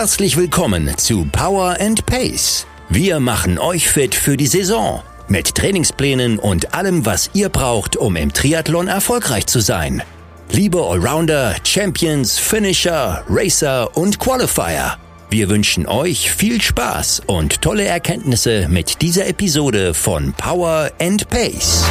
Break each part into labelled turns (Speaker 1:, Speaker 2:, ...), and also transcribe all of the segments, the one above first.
Speaker 1: Herzlich willkommen zu Power and Pace. Wir machen euch fit für die Saison. Mit Trainingsplänen und allem, was ihr braucht, um im Triathlon erfolgreich zu sein. Liebe Allrounder, Champions, Finisher, Racer und Qualifier. Wir wünschen euch viel Spaß und tolle Erkenntnisse mit dieser Episode von Power and Pace.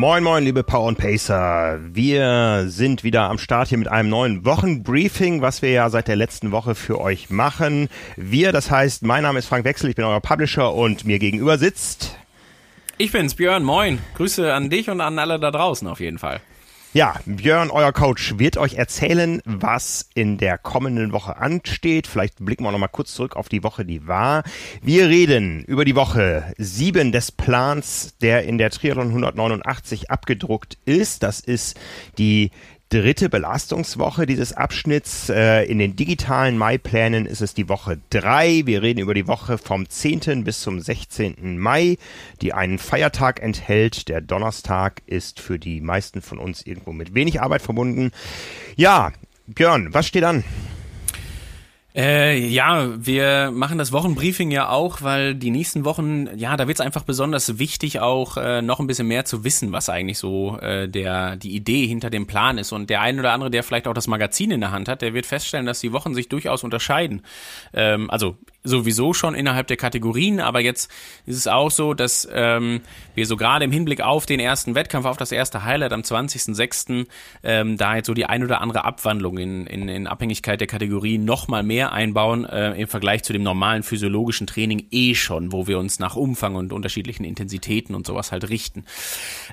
Speaker 2: Moin moin, liebe Power und Pacer. Wir sind wieder am Start hier mit einem neuen Wochenbriefing, was wir ja seit der letzten Woche für euch machen. Wir, das heißt, mein Name ist Frank Wechsel, ich bin euer Publisher und mir gegenüber sitzt.
Speaker 3: Ich bin's, Björn. Moin. Grüße an dich und an alle da draußen auf jeden Fall.
Speaker 2: Ja, Björn, euer Coach, wird euch erzählen, was in der kommenden Woche ansteht. Vielleicht blicken wir noch mal kurz zurück auf die Woche, die war. Wir reden über die Woche sieben des Plans, der in der Triathlon 189 abgedruckt ist. Das ist die dritte Belastungswoche dieses Abschnitts. Äh, in den digitalen Mai-Plänen ist es die Woche drei. Wir reden über die Woche vom 10. bis zum 16. Mai, die einen Feiertag enthält. Der Donnerstag ist für die meisten von uns irgendwo mit wenig Arbeit verbunden. Ja, Björn, was steht an?
Speaker 3: Äh, ja, wir machen das Wochenbriefing ja auch, weil die nächsten Wochen, ja, da wird es einfach besonders wichtig, auch äh, noch ein bisschen mehr zu wissen, was eigentlich so äh, der die Idee hinter dem Plan ist. Und der ein oder andere, der vielleicht auch das Magazin in der Hand hat, der wird feststellen, dass die Wochen sich durchaus unterscheiden. Ähm, also sowieso schon innerhalb der Kategorien, aber jetzt ist es auch so, dass ähm, wir so gerade im Hinblick auf den ersten Wettkampf, auf das erste Highlight am 20.06. Ähm, da jetzt so die ein oder andere Abwandlung in, in, in Abhängigkeit der Kategorien nochmal mehr einbauen äh, im Vergleich zu dem normalen physiologischen Training eh schon, wo wir uns nach Umfang und unterschiedlichen Intensitäten und sowas halt richten.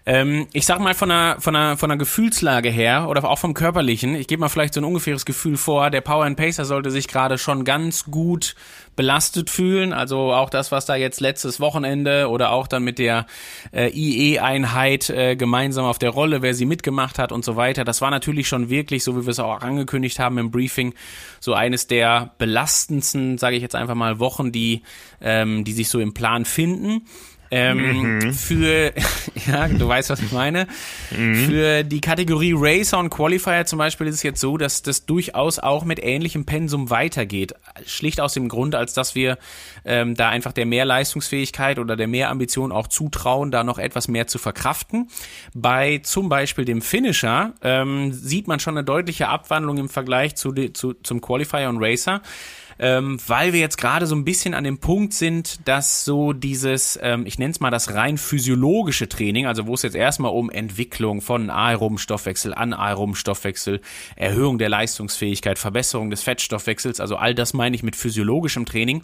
Speaker 3: Ähm, ich sag mal von einer, von, einer, von einer Gefühlslage her oder auch vom körperlichen, ich gebe mal vielleicht so ein ungefähres Gefühl vor, der Power and Pacer sollte sich gerade schon ganz gut belastet fühlen. Also auch das, was da jetzt letztes Wochenende oder auch dann mit der äh, IE-Einheit äh, gemeinsam auf der Rolle, wer sie mitgemacht hat und so weiter. Das war natürlich schon wirklich, so wie wir es auch angekündigt haben im Briefing, so eines der belastendsten, sage ich jetzt einfach mal, Wochen, die, ähm, die sich so im Plan finden. Ähm, mhm. Für, ja, du weißt, was ich meine. Mhm. Für die Kategorie Racer und Qualifier zum Beispiel ist es jetzt so, dass das durchaus auch mit ähnlichem Pensum weitergeht. Schlicht aus dem Grund, als dass wir ähm, da einfach der Mehrleistungsfähigkeit oder der Mehrambition auch zutrauen, da noch etwas mehr zu verkraften. Bei zum Beispiel dem Finisher ähm, sieht man schon eine deutliche Abwandlung im Vergleich zu, zu, zum Qualifier und Racer ähm, weil wir jetzt gerade so ein bisschen an dem Punkt sind, dass so dieses, ähm, ich nenne es mal das rein physiologische Training, also wo es jetzt erstmal um Entwicklung von aerobem Stoffwechsel, anaerobem Stoffwechsel, Erhöhung der Leistungsfähigkeit, Verbesserung des Fettstoffwechsels, also all das meine ich mit physiologischem Training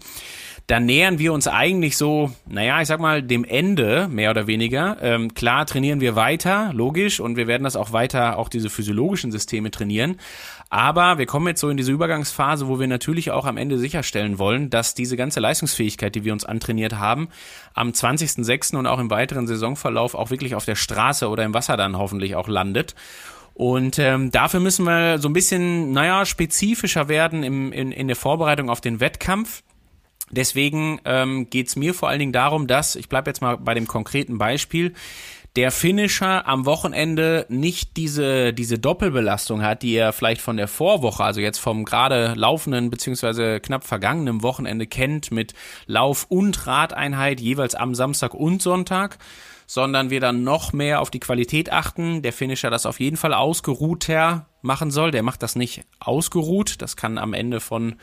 Speaker 3: da nähern wir uns eigentlich so, naja, ich sag mal, dem Ende, mehr oder weniger. Ähm, klar trainieren wir weiter, logisch, und wir werden das auch weiter, auch diese physiologischen Systeme trainieren. Aber wir kommen jetzt so in diese Übergangsphase, wo wir natürlich auch am Ende sicherstellen wollen, dass diese ganze Leistungsfähigkeit, die wir uns antrainiert haben, am 20.06. und auch im weiteren Saisonverlauf auch wirklich auf der Straße oder im Wasser dann hoffentlich auch landet. Und ähm, dafür müssen wir so ein bisschen, naja, spezifischer werden im, in, in der Vorbereitung auf den Wettkampf. Deswegen ähm, geht mir vor allen Dingen darum, dass, ich bleibe jetzt mal bei dem konkreten Beispiel, der Finisher am Wochenende nicht diese, diese Doppelbelastung hat, die er vielleicht von der Vorwoche, also jetzt vom gerade laufenden beziehungsweise knapp vergangenen Wochenende kennt mit Lauf- und Radeinheit jeweils am Samstag und Sonntag, sondern wir dann noch mehr auf die Qualität achten. Der Finisher das auf jeden Fall ausgeruhter machen soll. Der macht das nicht ausgeruht. Das kann am Ende von,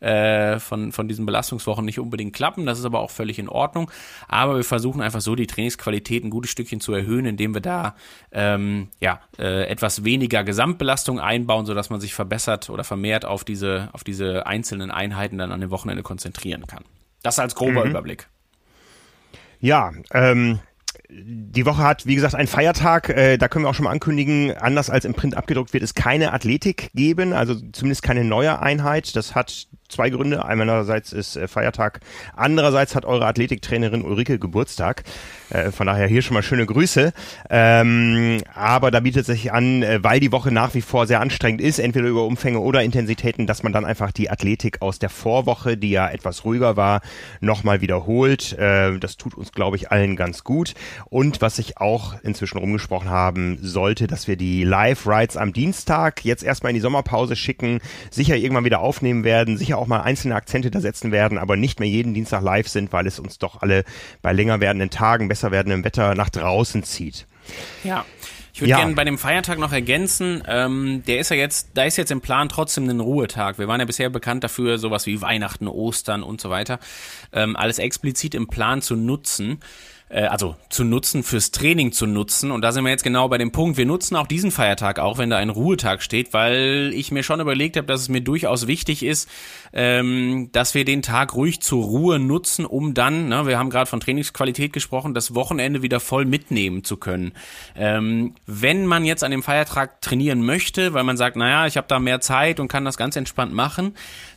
Speaker 3: äh, von, von diesen Belastungswochen nicht unbedingt klappen. Das ist aber auch völlig in Ordnung. Aber wir versuchen einfach so die Trainingsqualität ein gutes Stückchen zu erhöhen, indem wir da ähm, ja, äh, etwas weniger Gesamtbelastung einbauen, sodass man sich verbessert oder vermehrt auf diese, auf diese einzelnen Einheiten dann an dem Wochenende konzentrieren kann. Das als grober mhm. Überblick.
Speaker 2: Ja, ähm, die Woche hat, wie gesagt, einen Feiertag. Äh, da können wir auch schon mal ankündigen, anders als im Print abgedruckt wird es keine Athletik geben, also zumindest keine neue Einheit. Das hat zwei Gründe. Einerseits ist äh, Feiertag, andererseits hat eure Athletiktrainerin Ulrike Geburtstag. Äh, von daher hier schon mal schöne Grüße. Ähm, aber da bietet sich an, äh, weil die Woche nach wie vor sehr anstrengend ist, entweder über Umfänge oder Intensitäten, dass man dann einfach die Athletik aus der Vorwoche, die ja etwas ruhiger war, nochmal wiederholt. Das tut uns, glaube ich, allen ganz gut. Und was sich auch inzwischen rumgesprochen haben sollte, dass wir die Live-Rides am Dienstag jetzt erstmal in die Sommerpause schicken, sicher irgendwann wieder aufnehmen werden, sicher auch mal einzelne Akzente da setzen werden, aber nicht mehr jeden Dienstag live sind, weil es uns doch alle bei länger werdenden Tagen besser werdendem Wetter nach draußen zieht.
Speaker 3: Ja. Ich würde ja. gerne bei dem Feiertag noch ergänzen, ähm, der ist ja jetzt, da ist jetzt im Plan trotzdem ein Ruhetag. Wir waren ja bisher bekannt dafür, sowas wie Weihnachten, Ostern und so weiter, ähm, alles explizit im Plan zu nutzen also zu nutzen, fürs Training zu nutzen. Und da sind wir jetzt genau bei dem Punkt. Wir nutzen auch diesen Feiertag, auch wenn da ein Ruhetag steht, weil ich mir schon überlegt habe, dass es mir durchaus wichtig ist, ähm, dass wir den Tag ruhig zur Ruhe nutzen, um dann, ne, wir haben gerade von Trainingsqualität gesprochen, das Wochenende wieder voll mitnehmen zu können. Ähm, wenn man jetzt an dem Feiertag trainieren möchte, weil man sagt, naja, ich habe da mehr Zeit und kann das ganz entspannt machen,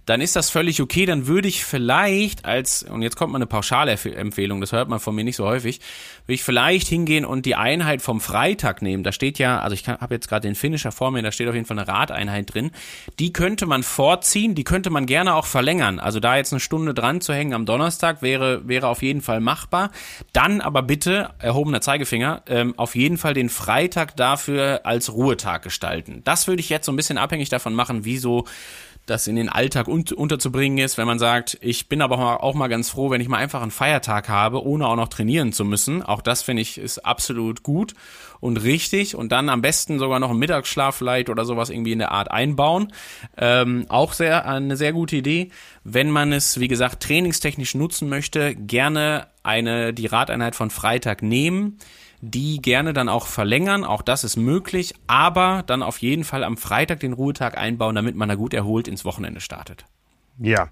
Speaker 3: dann ist das völlig okay. Dann würde ich vielleicht als, und jetzt kommt mal eine pauschale Empfehlung, das hört man von mir nicht so häufig, würde ich vielleicht hingehen und die Einheit vom Freitag nehmen. Da steht ja, also ich habe jetzt gerade den Finisher vor mir, da steht auf jeden Fall eine Radeinheit drin. Die könnte man vorziehen, die könnte man gerne auch verlängern. Also da jetzt eine Stunde dran zu hängen am Donnerstag wäre, wäre auf jeden Fall machbar. Dann aber bitte, erhobener Zeigefinger, ähm, auf jeden Fall den Freitag dafür als Ruhetag gestalten. Das würde ich jetzt so ein bisschen abhängig davon machen, wie so das in den Alltag un unterzubringen ist, wenn man sagt, ich bin aber auch mal ganz froh, wenn ich mal einfach einen Feiertag habe, ohne auch noch trainieren zu müssen. Auch das finde ich ist absolut gut und richtig und dann am besten sogar noch einen Mittagsschlaf vielleicht oder sowas irgendwie in der Art einbauen. Ähm, auch sehr eine sehr gute Idee. Wenn man es, wie gesagt, trainingstechnisch nutzen möchte, gerne eine die Radeinheit von Freitag nehmen die gerne dann auch verlängern, auch das ist möglich, aber dann auf jeden Fall am Freitag den Ruhetag einbauen, damit man da gut erholt ins Wochenende startet.
Speaker 2: Ja,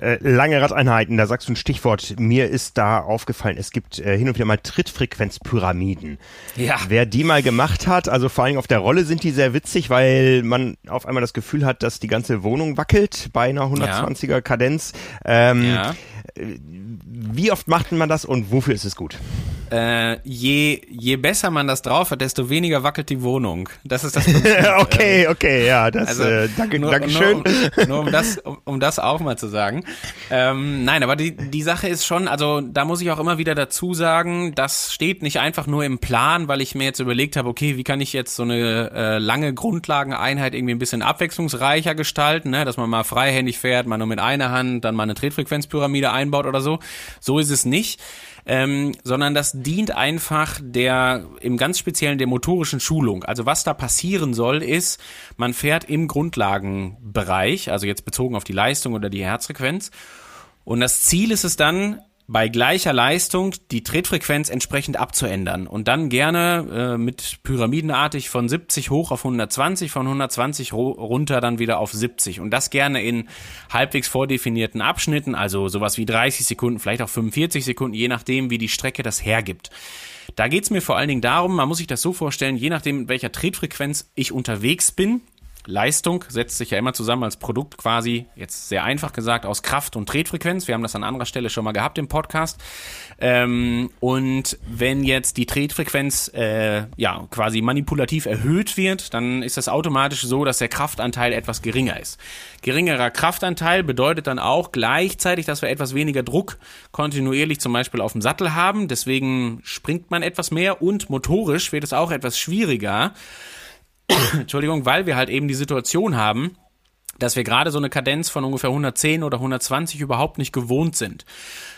Speaker 2: äh, lange Radeinheiten, da sagst du ein Stichwort. Mir ist da aufgefallen, es gibt äh, hin und wieder mal Trittfrequenzpyramiden. Ja. Wer die mal gemacht hat, also vor allem auf der Rolle sind die sehr witzig, weil man auf einmal das Gefühl hat, dass die ganze Wohnung wackelt bei einer 120er Kadenz. Ähm, ja. Äh, wie oft macht man das und wofür ist es gut?
Speaker 3: Äh, je, je besser man das drauf hat, desto weniger wackelt die Wohnung. Das ist das
Speaker 2: okay, okay, ja, das, also, äh, danke, nur, Dankeschön.
Speaker 3: Nur, um, nur um das, um, um, das auch mal zu sagen. Ähm, nein, aber die, die Sache ist schon, also da muss ich auch immer wieder dazu sagen, das steht nicht einfach nur im Plan, weil ich mir jetzt überlegt habe, okay, wie kann ich jetzt so eine äh, lange Grundlageneinheit irgendwie ein bisschen abwechslungsreicher gestalten, ne? dass man mal freihändig fährt, mal nur mit einer Hand, dann mal eine Tretfrequenzpyramide einbaut oder so. So ist es nicht ähm, sondern das dient einfach der im ganz speziellen der motorischen Schulung. Also was da passieren soll, ist, man fährt im Grundlagenbereich, also jetzt bezogen auf die Leistung oder die Herzfrequenz. Und das Ziel ist es dann, bei gleicher Leistung die Tretfrequenz entsprechend abzuändern und dann gerne äh, mit pyramidenartig von 70 hoch auf 120, von 120 runter dann wieder auf 70 und das gerne in halbwegs vordefinierten Abschnitten, also sowas wie 30 Sekunden, vielleicht auch 45 Sekunden, je nachdem, wie die Strecke das hergibt. Da geht's mir vor allen Dingen darum, man muss sich das so vorstellen, je nachdem, welcher Tretfrequenz ich unterwegs bin, Leistung setzt sich ja immer zusammen als Produkt quasi, jetzt sehr einfach gesagt, aus Kraft und Tretfrequenz. Wir haben das an anderer Stelle schon mal gehabt im Podcast. Ähm, und wenn jetzt die Tretfrequenz äh, ja quasi manipulativ erhöht wird, dann ist das automatisch so, dass der Kraftanteil etwas geringer ist. Geringerer Kraftanteil bedeutet dann auch gleichzeitig, dass wir etwas weniger Druck kontinuierlich zum Beispiel auf dem Sattel haben. Deswegen springt man etwas mehr und motorisch wird es auch etwas schwieriger Entschuldigung, weil wir halt eben die Situation haben, dass wir gerade so eine Kadenz von ungefähr 110 oder 120 überhaupt nicht gewohnt sind.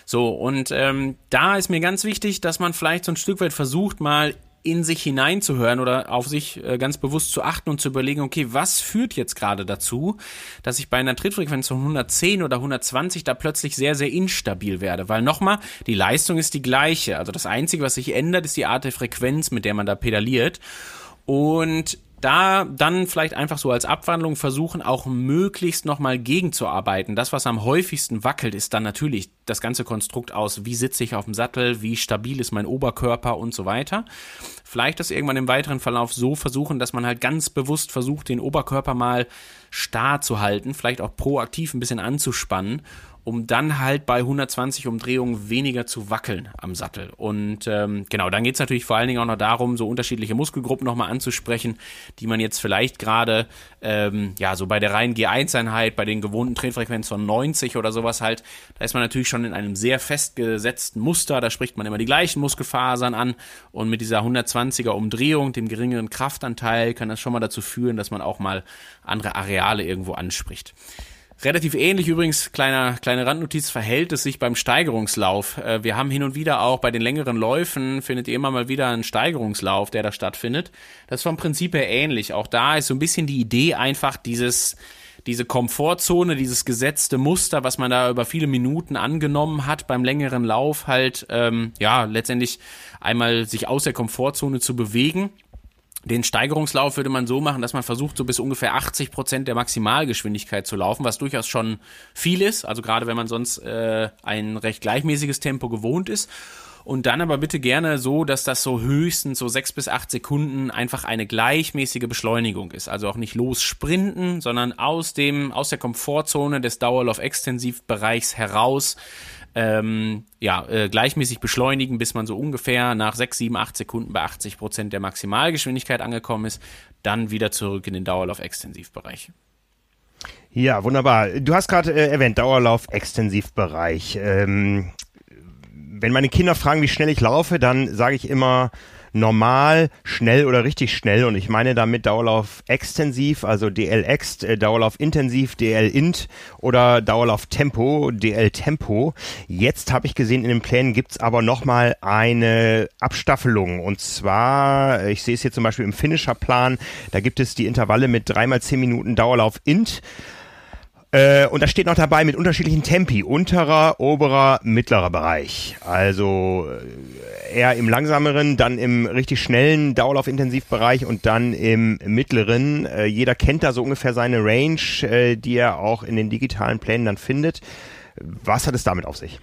Speaker 3: So, und ähm, da ist mir ganz wichtig, dass man vielleicht so ein Stück weit versucht, mal in sich hineinzuhören oder auf sich äh, ganz bewusst zu achten und zu überlegen, okay, was führt jetzt gerade dazu, dass ich bei einer Trittfrequenz von 110 oder 120 da plötzlich sehr, sehr instabil werde? Weil nochmal, die Leistung ist die gleiche. Also das Einzige, was sich ändert, ist die Art der Frequenz, mit der man da pedaliert. Und da dann vielleicht einfach so als Abwandlung versuchen, auch möglichst nochmal gegenzuarbeiten. Das, was am häufigsten wackelt, ist dann natürlich das ganze Konstrukt aus, wie sitze ich auf dem Sattel, wie stabil ist mein Oberkörper und so weiter. Vielleicht das irgendwann im weiteren Verlauf so versuchen, dass man halt ganz bewusst versucht, den Oberkörper mal starr zu halten, vielleicht auch proaktiv ein bisschen anzuspannen um dann halt bei 120 Umdrehungen weniger zu wackeln am Sattel. Und ähm, genau, dann geht's natürlich vor allen Dingen auch noch darum, so unterschiedliche Muskelgruppen nochmal anzusprechen, die man jetzt vielleicht gerade, ähm, ja, so bei der reinen G1-Einheit, bei den gewohnten Drehfrequenzen von 90 oder sowas halt, da ist man natürlich schon in einem sehr festgesetzten Muster, da spricht man immer die gleichen Muskelfasern an und mit dieser 120er Umdrehung, dem geringeren Kraftanteil, kann das schon mal dazu führen, dass man auch mal andere Areale irgendwo anspricht. Relativ ähnlich übrigens, kleiner, kleine Randnotiz, verhält es sich beim Steigerungslauf. Äh, wir haben hin und wieder auch bei den längeren Läufen, findet ihr immer mal wieder einen Steigerungslauf, der da stattfindet. Das ist vom Prinzip her ähnlich. Auch da ist so ein bisschen die Idee einfach dieses, diese Komfortzone, dieses gesetzte Muster, was man da über viele Minuten angenommen hat beim längeren Lauf, halt, ähm, ja, letztendlich einmal sich aus der Komfortzone zu bewegen den Steigerungslauf würde man so machen, dass man versucht, so bis ungefähr 80 Prozent der Maximalgeschwindigkeit zu laufen, was durchaus schon viel ist. Also gerade wenn man sonst äh, ein recht gleichmäßiges Tempo gewohnt ist. Und dann aber bitte gerne so, dass das so höchstens so sechs bis acht Sekunden einfach eine gleichmäßige Beschleunigung ist. Also auch nicht los sprinten, sondern aus dem, aus der Komfortzone des Dauerlauf-Extensivbereichs heraus ähm, ja, äh, gleichmäßig beschleunigen, bis man so ungefähr nach 6, 7, 8 Sekunden bei 80 Prozent der Maximalgeschwindigkeit angekommen ist, dann wieder zurück in den Dauerlauf-Extensivbereich.
Speaker 2: Ja, wunderbar. Du hast gerade äh, erwähnt, Dauerlauf-Extensivbereich. Ähm, wenn meine Kinder fragen, wie schnell ich laufe, dann sage ich immer normal, schnell oder richtig schnell. Und ich meine damit Dauerlauf extensiv, also DL-Ext, äh, Dauerlauf intensiv, DL-Int oder Dauerlauf Tempo, DL-Tempo. Jetzt habe ich gesehen, in den Plänen gibt's aber nochmal eine Abstaffelung. Und zwar, ich sehe es hier zum Beispiel im Finisher-Plan, da gibt es die Intervalle mit dreimal zehn Minuten Dauerlauf Int. Äh, und da steht noch dabei mit unterschiedlichen Tempi, unterer, oberer, mittlerer Bereich. Also äh, eher im langsameren, dann im richtig schnellen Dauerlaufintensivbereich und dann im mittleren. Äh, jeder kennt da so ungefähr seine Range, äh, die er auch in den digitalen Plänen dann findet. Was hat es damit auf sich?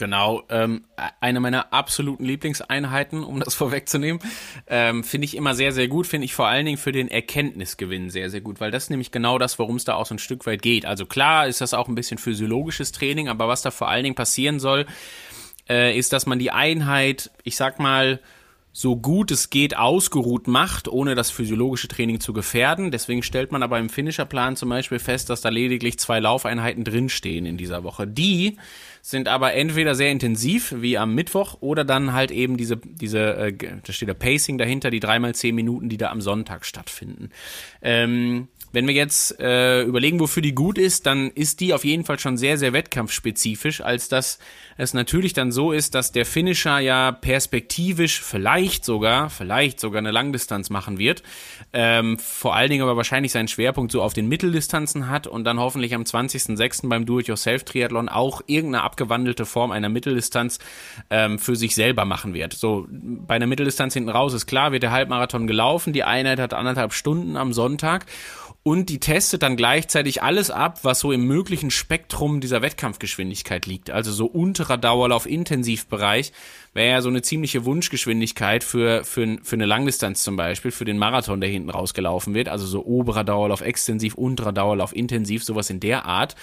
Speaker 3: Genau, ähm, eine meiner absoluten Lieblingseinheiten, um das vorwegzunehmen, ähm, finde ich immer sehr, sehr gut, finde ich vor allen Dingen für den Erkenntnisgewinn sehr, sehr gut, weil das ist nämlich genau das, worum es da auch so ein Stück weit geht. Also klar ist das auch ein bisschen physiologisches Training, aber was da vor allen Dingen passieren soll, äh, ist, dass man die Einheit, ich sag mal, so gut es geht ausgeruht macht, ohne das physiologische Training zu gefährden. Deswegen stellt man aber im Finisherplan zum Beispiel fest, dass da lediglich zwei Laufeinheiten drinstehen in dieser Woche. Die sind aber entweder sehr intensiv, wie am Mittwoch, oder dann halt eben diese, diese, äh, da steht der Pacing dahinter, die dreimal zehn Minuten, die da am Sonntag stattfinden. Ähm, wenn wir jetzt äh, überlegen, wofür die gut ist, dann ist die auf jeden Fall schon sehr, sehr wettkampfspezifisch, als dass es natürlich dann so ist, dass der Finisher ja perspektivisch vielleicht sogar, vielleicht sogar eine Langdistanz machen wird. Ähm, vor allen Dingen aber wahrscheinlich seinen Schwerpunkt so auf den Mitteldistanzen hat und dann hoffentlich am 20.06. beim Do-it-yourself-Triathlon auch irgendeine abgewandelte Form einer Mitteldistanz ähm, für sich selber machen wird. So, bei einer Mitteldistanz hinten raus ist klar, wird der Halbmarathon gelaufen, die Einheit hat anderthalb Stunden am Sonntag und die testet dann gleichzeitig alles ab, was so im möglichen Spektrum dieser Wettkampfgeschwindigkeit liegt. Also so unterer Dauerlauf Intensivbereich wäre ja so eine ziemliche Wunschgeschwindigkeit für, für, für eine Langdistanz zum Beispiel, für den Marathon, der hinten rausgelaufen wird. Also so oberer Dauerlauf extensiv, unterer Dauerlauf intensiv, sowas in der Art.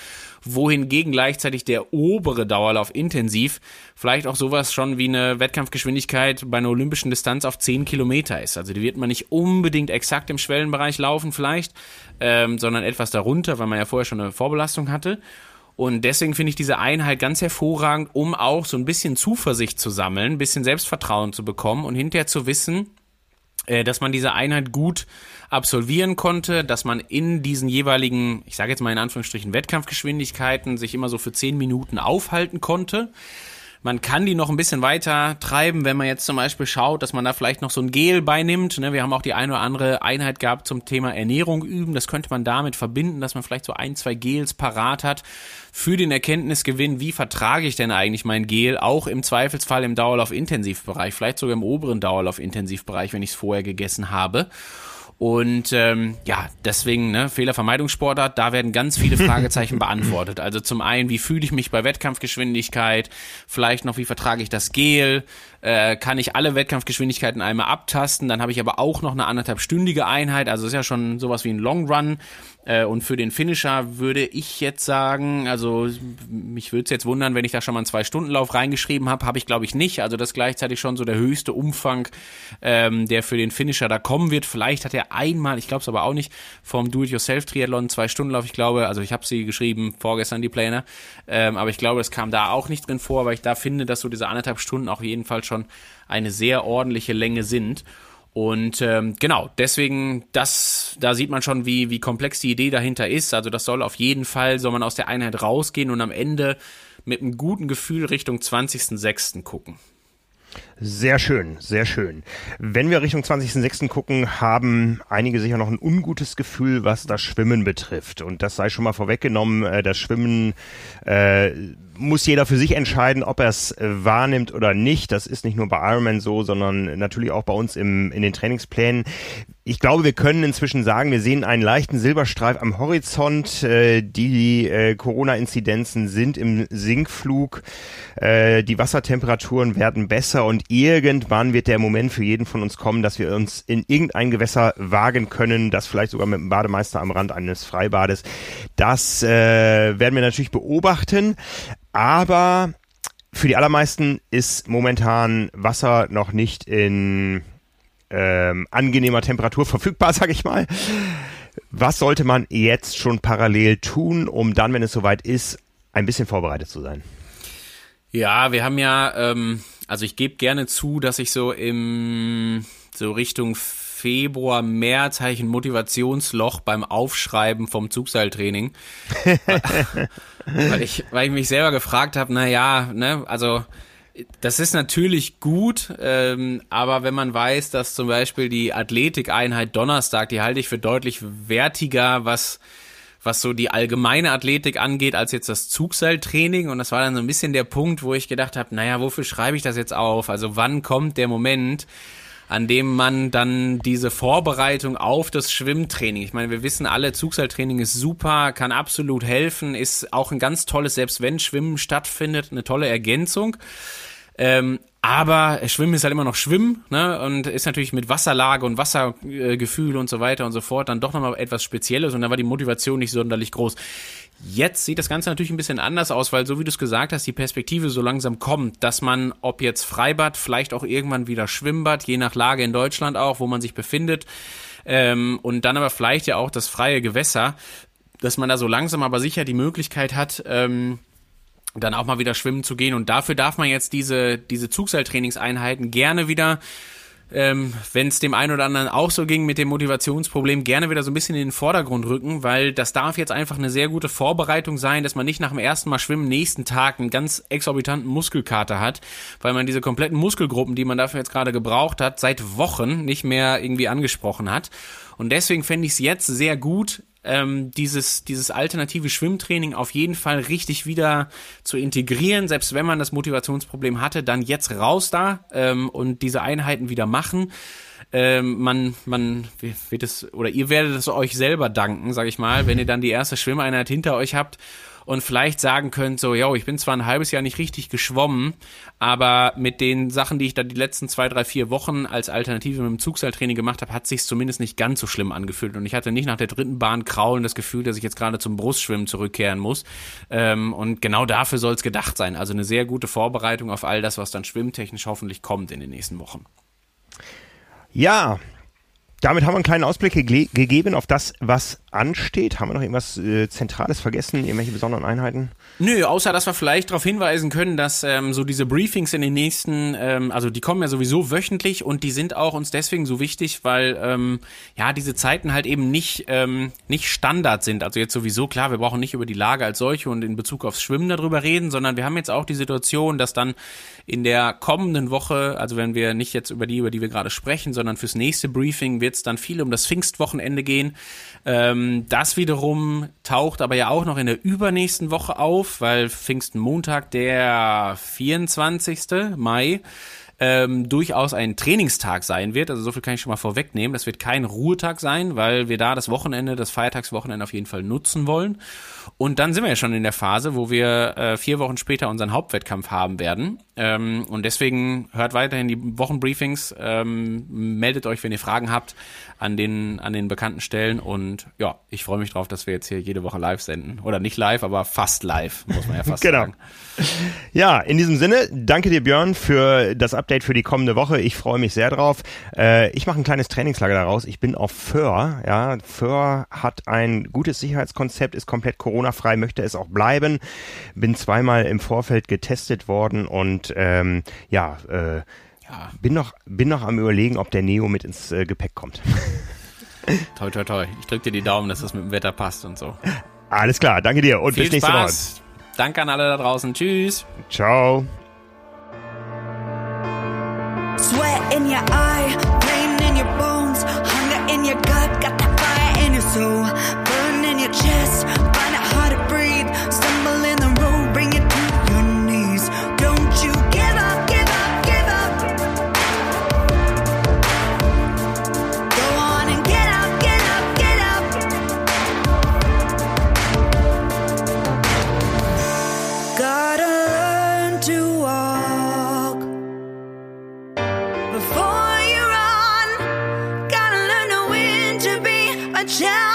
Speaker 3: Wohingegen gleichzeitig der obere Dauerlauf intensiv vielleicht auch sowas schon wie eine Wettkampfgeschwindigkeit bei einer olympischen Distanz auf 10 Kilometer ist. Also die wird man nicht unbedingt exakt im Schwellenbereich laufen vielleicht, ähm, sondern etwas darunter, weil man ja vorher schon eine Vorbelastung hatte. Und deswegen finde ich diese Einheit ganz hervorragend, um auch so ein bisschen Zuversicht zu sammeln, ein bisschen Selbstvertrauen zu bekommen und hinterher zu wissen, äh, dass man diese Einheit gut absolvieren konnte, dass man in diesen jeweiligen, ich sage jetzt mal in Anführungsstrichen, Wettkampfgeschwindigkeiten sich immer so für zehn Minuten aufhalten konnte. Man kann die noch ein bisschen weiter treiben, wenn man jetzt zum Beispiel schaut, dass man da vielleicht noch so ein Gel beinimmt. Ne? Wir haben auch die eine oder andere Einheit gehabt zum Thema Ernährung üben. Das könnte man damit verbinden, dass man vielleicht so ein, zwei Gels parat hat für den Erkenntnisgewinn, wie vertrage ich denn eigentlich mein Gel, auch im Zweifelsfall im Dauerlauf-Intensivbereich, vielleicht sogar im oberen Dauerlauf-Intensivbereich, wenn ich es vorher gegessen habe. Und ähm, ja, deswegen ne, Fehlervermeidungssportart, da werden ganz viele Fragezeichen beantwortet. Also zum einen, wie fühle ich mich bei Wettkampfgeschwindigkeit? Vielleicht noch, wie vertrage ich das Gel? Äh, kann ich alle Wettkampfgeschwindigkeiten einmal abtasten? Dann habe ich aber auch noch eine anderthalbstündige Einheit. Also ist ja schon sowas wie ein Long Run. Äh, und für den Finisher würde ich jetzt sagen, also mich würde es jetzt wundern, wenn ich da schon mal einen Zwei-Stunden-Lauf reingeschrieben habe. Habe ich, glaube ich, nicht. Also das ist gleichzeitig schon so der höchste Umfang, ähm, der für den Finisher da kommen wird. Vielleicht hat er einmal, ich glaube es aber auch nicht, vom Do-It-Yourself-Triathlon Zwei-Stunden-Lauf. Ich glaube, also ich habe sie geschrieben, vorgestern die Pläne. Ähm, aber ich glaube, es kam da auch nicht drin vor, weil ich da finde, dass so diese anderthalb Stunden auf jeden Fall schon eine sehr ordentliche Länge sind. Und ähm, genau, deswegen, das, da sieht man schon, wie, wie komplex die Idee dahinter ist. Also das soll auf jeden Fall, soll man aus der Einheit rausgehen und am Ende mit einem guten Gefühl Richtung 20.06. gucken.
Speaker 2: Sehr schön, sehr schön. Wenn wir Richtung 20.06. gucken, haben einige sicher noch ein ungutes Gefühl, was das Schwimmen betrifft. Und das sei schon mal vorweggenommen, äh, das Schwimmen äh, muss jeder für sich entscheiden, ob er es äh, wahrnimmt oder nicht. Das ist nicht nur bei Ironman so, sondern natürlich auch bei uns im, in den Trainingsplänen. Ich glaube, wir können inzwischen sagen, wir sehen einen leichten Silberstreif am Horizont. Äh, die äh, Corona-Inzidenzen sind im Sinkflug. Die Wassertemperaturen werden besser und irgendwann wird der Moment für jeden von uns kommen, dass wir uns in irgendein Gewässer wagen können, das vielleicht sogar mit einem Bademeister am Rand eines Freibades. Das werden wir natürlich beobachten. Aber für die allermeisten ist momentan Wasser noch nicht in ähm, angenehmer Temperatur verfügbar, sag ich mal. Was sollte man jetzt schon parallel tun, um dann, wenn es soweit ist, ein bisschen vorbereitet zu sein?
Speaker 3: Ja, wir haben ja, ähm, also ich gebe gerne zu, dass ich so im so Richtung Februar, März hatte ich ein Motivationsloch beim Aufschreiben vom Zugseiltraining. weil, ich, weil ich mich selber gefragt habe, na ja, ne, also das ist natürlich gut, ähm, aber wenn man weiß, dass zum Beispiel die Athletikeinheit Donnerstag, die halte ich für deutlich wertiger, was was so die allgemeine Athletik angeht, als jetzt das Zugseiltraining. Und das war dann so ein bisschen der Punkt, wo ich gedacht habe, naja, wofür schreibe ich das jetzt auf? Also wann kommt der Moment, an dem man dann diese Vorbereitung auf das Schwimmtraining, ich meine, wir wissen alle, Zugseiltraining ist super, kann absolut helfen, ist auch ein ganz tolles, selbst wenn Schwimmen stattfindet, eine tolle Ergänzung. Ähm, aber Schwimmen ist halt immer noch Schwimmen, ne? Und ist natürlich mit Wasserlage und Wassergefühl und so weiter und so fort dann doch nochmal etwas Spezielles und da war die Motivation nicht sonderlich groß. Jetzt sieht das Ganze natürlich ein bisschen anders aus, weil so wie du es gesagt hast, die Perspektive so langsam kommt, dass man, ob jetzt Freibad, vielleicht auch irgendwann wieder Schwimmbad, je nach Lage in Deutschland auch, wo man sich befindet, ähm, und dann aber vielleicht ja auch das freie Gewässer, dass man da so langsam aber sicher die Möglichkeit hat, ähm, dann auch mal wieder schwimmen zu gehen. Und dafür darf man jetzt diese, diese Zugseiltrainingseinheiten gerne wieder ähm, wenn es dem einen oder anderen auch so ging mit dem Motivationsproblem, gerne wieder so ein bisschen in den Vordergrund rücken, weil das darf jetzt einfach eine sehr gute Vorbereitung sein, dass man nicht nach dem ersten Mal schwimmen nächsten Tag einen ganz exorbitanten Muskelkater hat, weil man diese kompletten Muskelgruppen, die man dafür jetzt gerade gebraucht hat, seit Wochen nicht mehr irgendwie angesprochen hat. Und deswegen fände ich es jetzt sehr gut, ähm, dieses, dieses alternative Schwimmtraining auf jeden Fall richtig wieder zu integrieren, selbst wenn man das Motivationsproblem hatte, dann jetzt raus da ähm, und diese Einheiten wieder machen. Ähm, man, man wird es, oder ihr werdet es euch selber danken, sag ich mal, wenn ihr dann die erste Schwimmeinheit hinter euch habt und vielleicht sagen könnt, so, yo, ich bin zwar ein halbes Jahr nicht richtig geschwommen, aber mit den Sachen, die ich da die letzten zwei, drei, vier Wochen als Alternative mit dem Zugseiltraining gemacht habe, hat sich zumindest nicht ganz so schlimm angefühlt und ich hatte nicht nach der dritten Bahn kraulen das Gefühl, dass ich jetzt gerade zum Brustschwimmen zurückkehren muss ähm, und genau dafür soll es gedacht sein. Also eine sehr gute Vorbereitung auf all das, was dann schwimmtechnisch hoffentlich kommt in den nächsten Wochen.
Speaker 2: Ja, damit haben wir einen kleinen Ausblick ge gegeben auf das, was ansteht. Haben wir noch irgendwas äh, Zentrales vergessen? Irgendwelche besonderen Einheiten?
Speaker 3: Nö, außer dass wir vielleicht darauf hinweisen können, dass ähm, so diese Briefings in den nächsten, ähm, also die kommen ja sowieso wöchentlich und die sind auch uns deswegen so wichtig, weil ähm, ja diese Zeiten halt eben nicht ähm, nicht Standard sind. Also jetzt sowieso klar, wir brauchen nicht über die Lage als solche und in Bezug aufs Schwimmen darüber reden, sondern wir haben jetzt auch die Situation, dass dann in der kommenden Woche, also wenn wir nicht jetzt über die, über die wir gerade sprechen, sondern fürs nächste Briefing wird es dann viel um das Pfingstwochenende gehen. Ähm, das wiederum taucht aber ja auch noch in der übernächsten Woche auf, weil Pfingstenmontag, der 24. Mai, ähm, durchaus ein Trainingstag sein wird. Also so viel kann ich schon mal vorwegnehmen. Das wird kein Ruhetag sein, weil wir da das Wochenende, das Feiertagswochenende auf jeden Fall nutzen wollen. Und dann sind wir ja schon in der Phase, wo wir äh, vier Wochen später unseren Hauptwettkampf haben werden. Ähm, und deswegen hört weiterhin die Wochenbriefings, ähm, meldet euch, wenn ihr Fragen habt an den, an den bekannten Stellen. Und ja, ich freue mich drauf, dass wir jetzt hier jede Woche live senden. Oder nicht live, aber fast live, muss man ja fast
Speaker 2: genau.
Speaker 3: sagen.
Speaker 2: Ja, in diesem Sinne, danke dir Björn für das Update für die kommende Woche. Ich freue mich sehr drauf. Äh, ich mache ein kleines Trainingslager daraus. Ich bin auf Föhr. Ja, Föhr hat ein gutes Sicherheitskonzept, ist komplett Corona-frei, möchte es auch bleiben. Bin zweimal im Vorfeld getestet worden und ähm, ja, äh, ja. Bin noch, bin noch am überlegen, ob der Neo mit ins äh, Gepäck kommt.
Speaker 3: toi, toi, toi. Ich drücke dir die Daumen, dass das mit dem Wetter passt und so.
Speaker 2: Alles klar, danke dir und
Speaker 3: Viel
Speaker 2: bis nächste
Speaker 3: Spaß. Woche. Danke an alle da draußen. Tschüss.
Speaker 2: Ciao.
Speaker 4: In your eye, pain in your bones, hunger in your gut, got that fire in your soul, Yeah.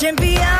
Speaker 4: champion.